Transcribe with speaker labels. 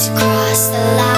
Speaker 1: to cross the line.